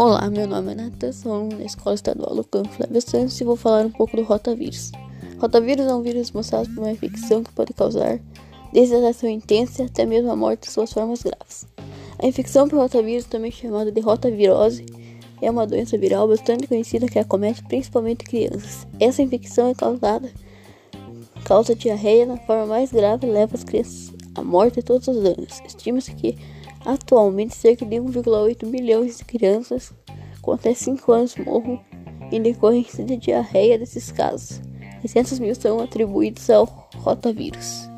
Olá, meu nome é Natan, sou aluno da Escola Estadual Campo Flávio Santos e vou falar um pouco do rotavírus. Rotavírus é um vírus mostrado por uma infecção que pode causar desidratação intensa até mesmo a morte em suas formas graves. A infecção por rotavírus, também chamada de rotavirose, é uma doença viral bastante conhecida que acomete principalmente crianças. Essa infecção é causada causa diarreia na forma mais grave e leva as crianças a morte todos os anos. Estima-se que atualmente cerca de 1,8 milhões de crianças com até 5 anos morram em decorrência de diarreia desses casos. 600 mil são atribuídos ao rotavírus.